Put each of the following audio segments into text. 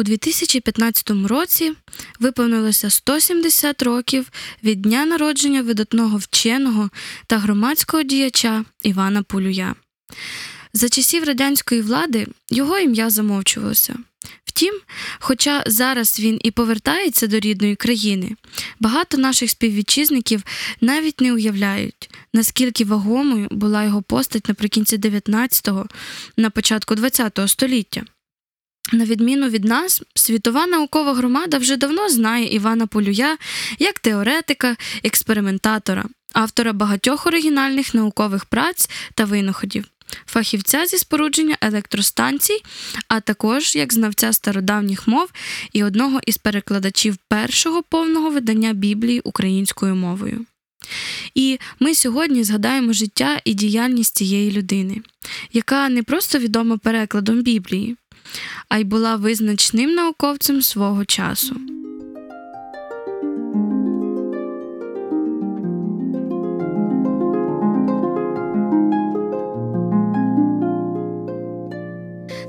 У 2015 році виповнилося 170 років від дня народження видатного вченого та громадського діяча Івана Полюя. За часів радянської влади його ім'я замовчувалося. Втім, хоча зараз він і повертається до рідної країни, багато наших співвітчизників навіть не уявляють, наскільки вагомою була його постать наприкінці 19-го, на початку 20-го століття. На відміну від нас, світова наукова громада вже давно знає Івана Полюя як теоретика, експериментатора, автора багатьох оригінальних наукових праць та винаходів, фахівця зі спорудження електростанцій, а також як знавця стародавніх мов і одного із перекладачів першого повного видання Біблії українською мовою. І ми сьогодні згадаємо життя і діяльність цієї людини, яка не просто відома перекладом Біблії, а й була визначним науковцем свого часу.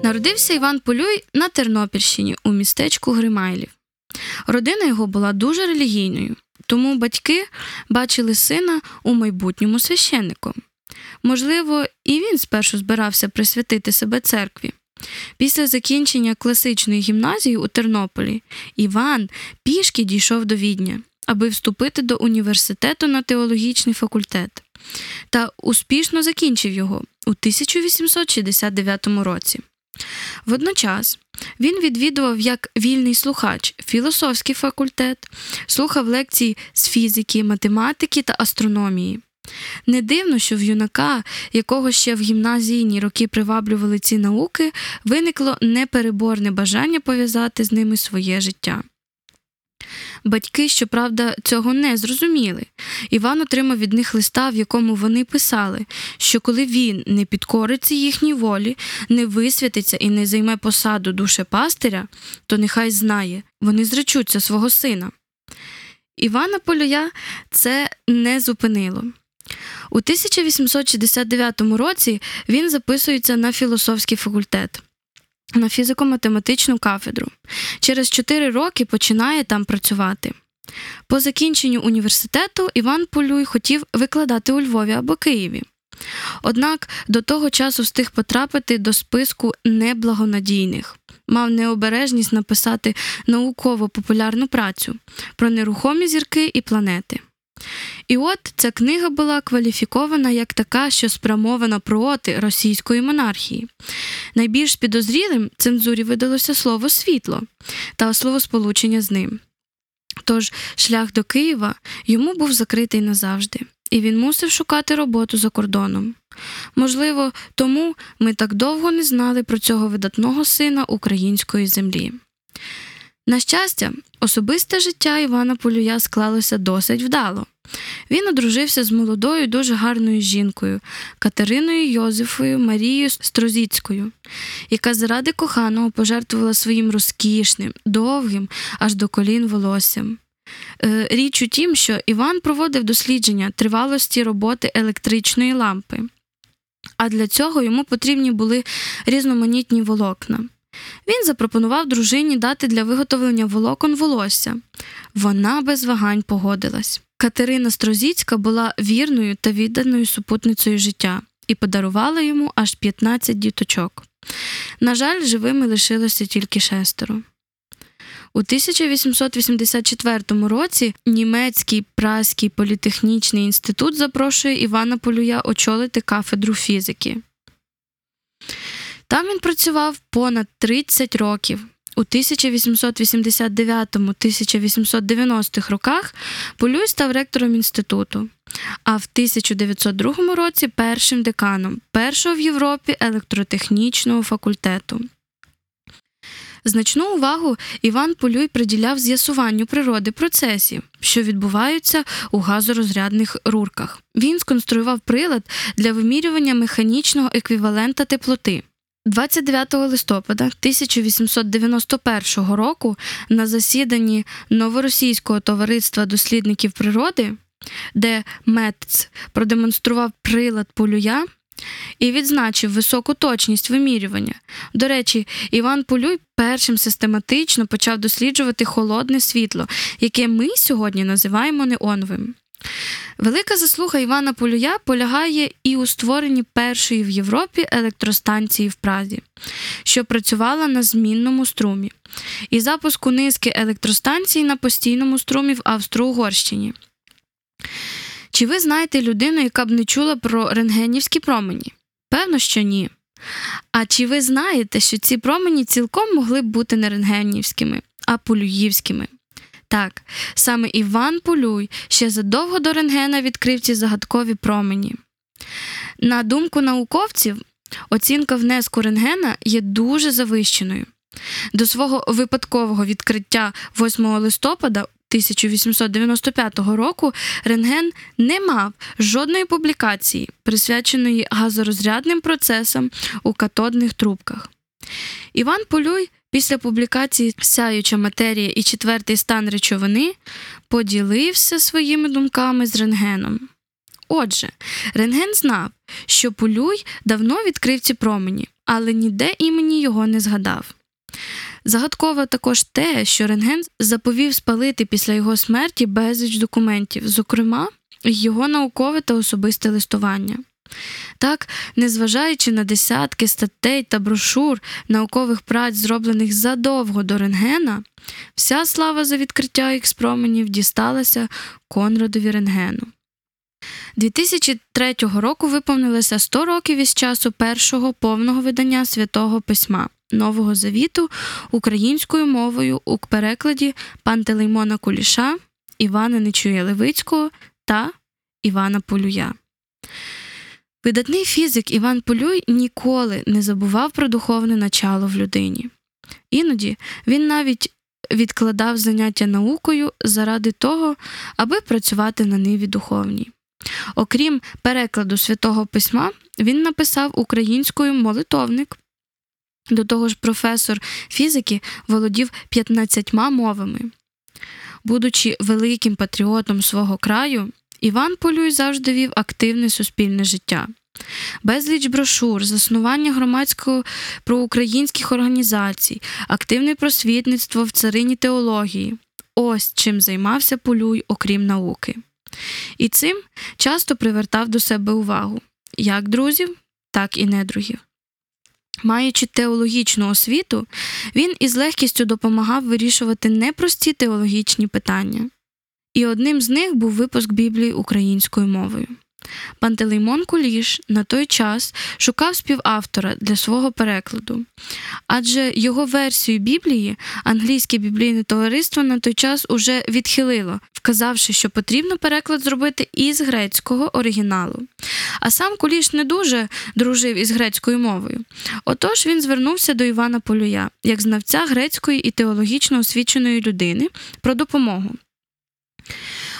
Народився Іван Полюй на Тернопільщині у містечку Гримайлів. Родина його була дуже релігійною, тому батьки бачили сина у майбутньому священником. Можливо, і він спершу збирався присвятити себе церкві. Після закінчення класичної гімназії у Тернополі Іван пішки дійшов до Відня, аби вступити до університету на теологічний факультет, та успішно закінчив його у 1869 році. Водночас він відвідував як вільний слухач філософський факультет, слухав лекції з фізики, математики та астрономії. Не дивно, що в юнака, якого ще в гімназійні роки приваблювали ці науки, виникло непереборне бажання пов'язати з ними своє життя. Батьки, щоправда, цього не зрозуміли. Іван отримав від них листа, в якому вони писали, що коли він не підкориться їхній волі, не висвятиться і не займе посаду душепастиря, то нехай знає, вони зречуться свого сина. Івана Полюя це не зупинило. У 1869 році він записується на філософський факультет. На фізико-математичну кафедру. Через 4 роки починає там працювати. По закінченню університету Іван Полюй хотів викладати у Львові або Києві. Однак до того часу встиг потрапити до списку неблагонадійних, мав необережність написати науково популярну працю про нерухомі зірки і планети. І от ця книга була кваліфікована як така, що спрямована проти російської монархії. Найбільш підозрілим цензурі видалося слово світло та словосполучення з ним. Тож шлях до Києва йому був закритий назавжди, і він мусив шукати роботу за кордоном. Можливо, тому ми так довго не знали про цього видатного сина української землі. На щастя, особисте життя Івана Полюя склалося досить вдало. Він одружився з молодою, дуже гарною жінкою Катериною Йозефою Марією Строзіцькою, яка заради коханого пожертвувала своїм розкішним, довгим, аж до колін волоссям. Е, річ у тім, що Іван проводив дослідження тривалості роботи електричної лампи, а для цього йому потрібні були різноманітні волокна. Він запропонував дружині дати для виготовлення волокон волосся. Вона без вагань погодилась. Катерина Строзіцька була вірною та відданою супутницею життя і подарувала йому аж 15 діточок. На жаль, живими лишилося тільки шестеро. У 1884 році німецький праський політехнічний інститут запрошує Івана Полюя очолити кафедру фізики. Там він працював понад 30 років. У 1889-1890 роках Полюй став ректором інституту, а в 1902 році першим деканом першого в Європі електротехнічного факультету. Значну увагу Іван Полюй приділяв з'ясуванню природи процесів, що відбуваються у газорозрядних рурках. Він сконструював прилад для вимірювання механічного еквівалента теплоти. 29 листопада 1891 року на засіданні Новоросійського товариства дослідників природи, де Метц продемонстрував прилад полюя, і відзначив високу точність вимірювання. До речі, Іван Полюй першим систематично почав досліджувати холодне світло, яке ми сьогодні називаємо неоновим. Велика заслуга Івана Полюя полягає і у створенні першої в Європі електростанції в Празі, що працювала на змінному струмі, і запуску низки електростанцій на постійному струмі в Австро-Угорщині. Чи ви знаєте людину, яка б не чула про рентгенівські промені? Певно, що ні. А чи ви знаєте, що ці промені цілком могли б бути не рентгенівськими, а полюївськими? Так, саме Іван Полюй ще задовго до рентгена відкрив ці загадкові промені. На думку науковців, оцінка внеску рентгена є дуже завищеною. До свого випадкового відкриття 8 листопада 1895 року рентген не мав жодної публікації, присвяченої газорозрядним процесам у катодних трубках. Іван Полюй після публікації Сяюча матерія і четвертий стан речовини поділився своїми думками з рентгеном. Отже, рентген знав, що Полюй давно відкрив ці промені, але ніде імені його не згадав. Загадково також те, що рентген заповів спалити після його смерті безліч документів, зокрема, його наукове та особисте листування. Так, незважаючи на десятки статей та брошур наукових праць, зроблених задовго до рентгена, вся слава за відкриття ікс-променів дісталася Конрадові рентгену. 2003 року виповнилося 100 років із часу першого повного видання святого письма Нового Завіту українською мовою у перекладі Пантелеймона Куліша, Івана Нечуя Левицького та Івана Полюя. Видатний фізик Іван Полюй ніколи не забував про духовне начало в людині. Іноді він навіть відкладав заняття наукою заради того, аби працювати на ниві духовній. Окрім перекладу святого письма, він написав українською молитовник. До того ж, професор фізики володів 15 мовами. Будучи великим патріотом свого краю, Іван Полюй завжди вів активне суспільне життя. Безліч брошур, заснування громадського проукраїнських організацій, активне просвітництво в царині теології. Ось чим займався Полюй, окрім науки. І цим часто привертав до себе увагу як друзів, так і недругів. Маючи теологічну освіту, він із легкістю допомагав вирішувати непрості теологічні питання. І одним з них був випуск Біблії українською мовою. Пантелеймон Куліш на той час шукав співавтора для свого перекладу, адже його версію Біблії англійське біблійне товариство на той час уже відхилило, вказавши, що потрібно переклад зробити із грецького оригіналу. А сам Куліш не дуже дружив із грецькою мовою. Отож він звернувся до Івана Полюя як знавця грецької і теологічно освіченої людини про допомогу.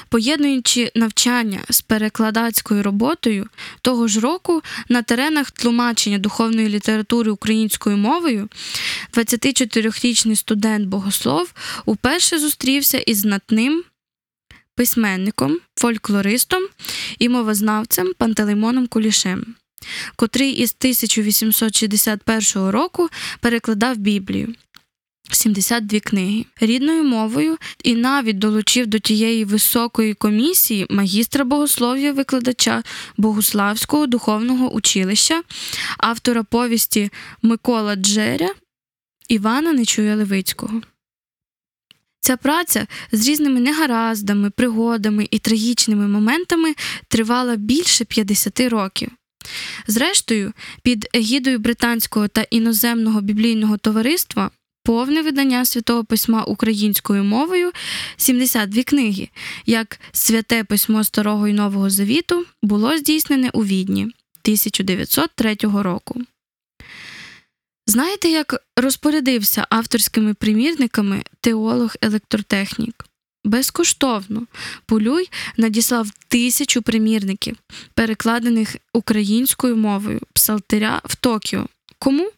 Поєднуючи навчання з перекладацькою роботою, того ж року на теренах тлумачення духовної літератури українською мовою 24-річний студент богослов уперше зустрівся із знатним письменником, фольклористом і мовознавцем Пантелеймоном Кулішем, котрий із 1861 року перекладав Біблію. 72 книги рідною мовою і навіть долучив до тієї високої комісії магістра богослов'я викладача Богославського духовного училища, автора повісті Микола Джеря Івана Нечуя Левицького. Ця праця з різними негараздами, пригодами і трагічними моментами тривала більше 50 років. Зрештою, під егідою британського та іноземного біблійного товариства повне видання святого письма українською мовою 72 книги, як святе письмо Старого і Нового Завіту було здійснене у Відні 1903 року. Знаєте, як розпорядився авторськими примірниками теолог електротехнік? Безкоштовно Полюй надіслав тисячу примірників, перекладених українською мовою псалтиря в Токіо. Кому?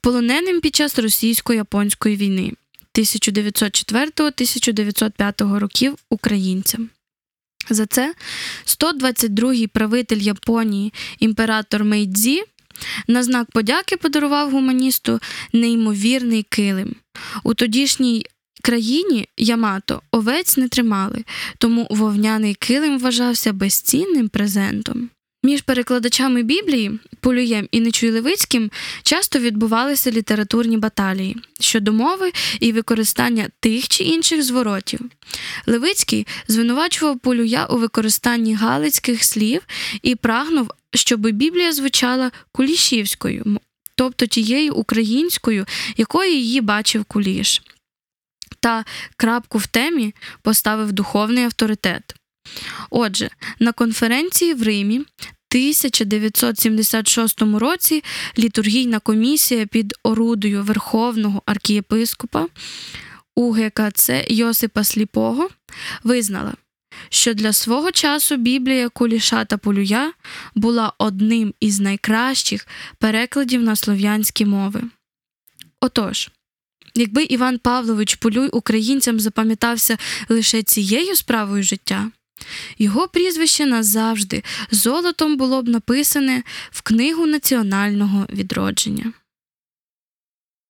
Полоненим під час російсько-японської війни 1904-1905 років українцям. За це 122-й правитель Японії імператор Мейдзі на знак подяки подарував гуманісту неймовірний килим. У тодішній країні Ямато овець не тримали, тому вовняний килим вважався безцінним презентом. Між перекладачами Біблії Полюєм і Нечуй-Левицьким часто відбувалися літературні баталії щодо мови і використання тих чи інших зворотів. Левицький звинувачував Полюя у використанні галицьких слів і прагнув, щоб Біблія звучала кулішівською, тобто тією українською, якою її бачив Куліш. Та крапку в темі поставив духовний авторитет. Отже, на конференції в Римі 1976 році літургійна комісія під орудою Верховного архієпископа УГКЦ Йосипа Сліпого визнала, що для свого часу Біблія Куліша та Полюя була одним із найкращих перекладів на слов'янські мови. Отож, якби Іван Павлович Полюй українцям запам'ятався лише цією справою життя, його прізвище назавжди золотом було б написане в книгу національного відродження.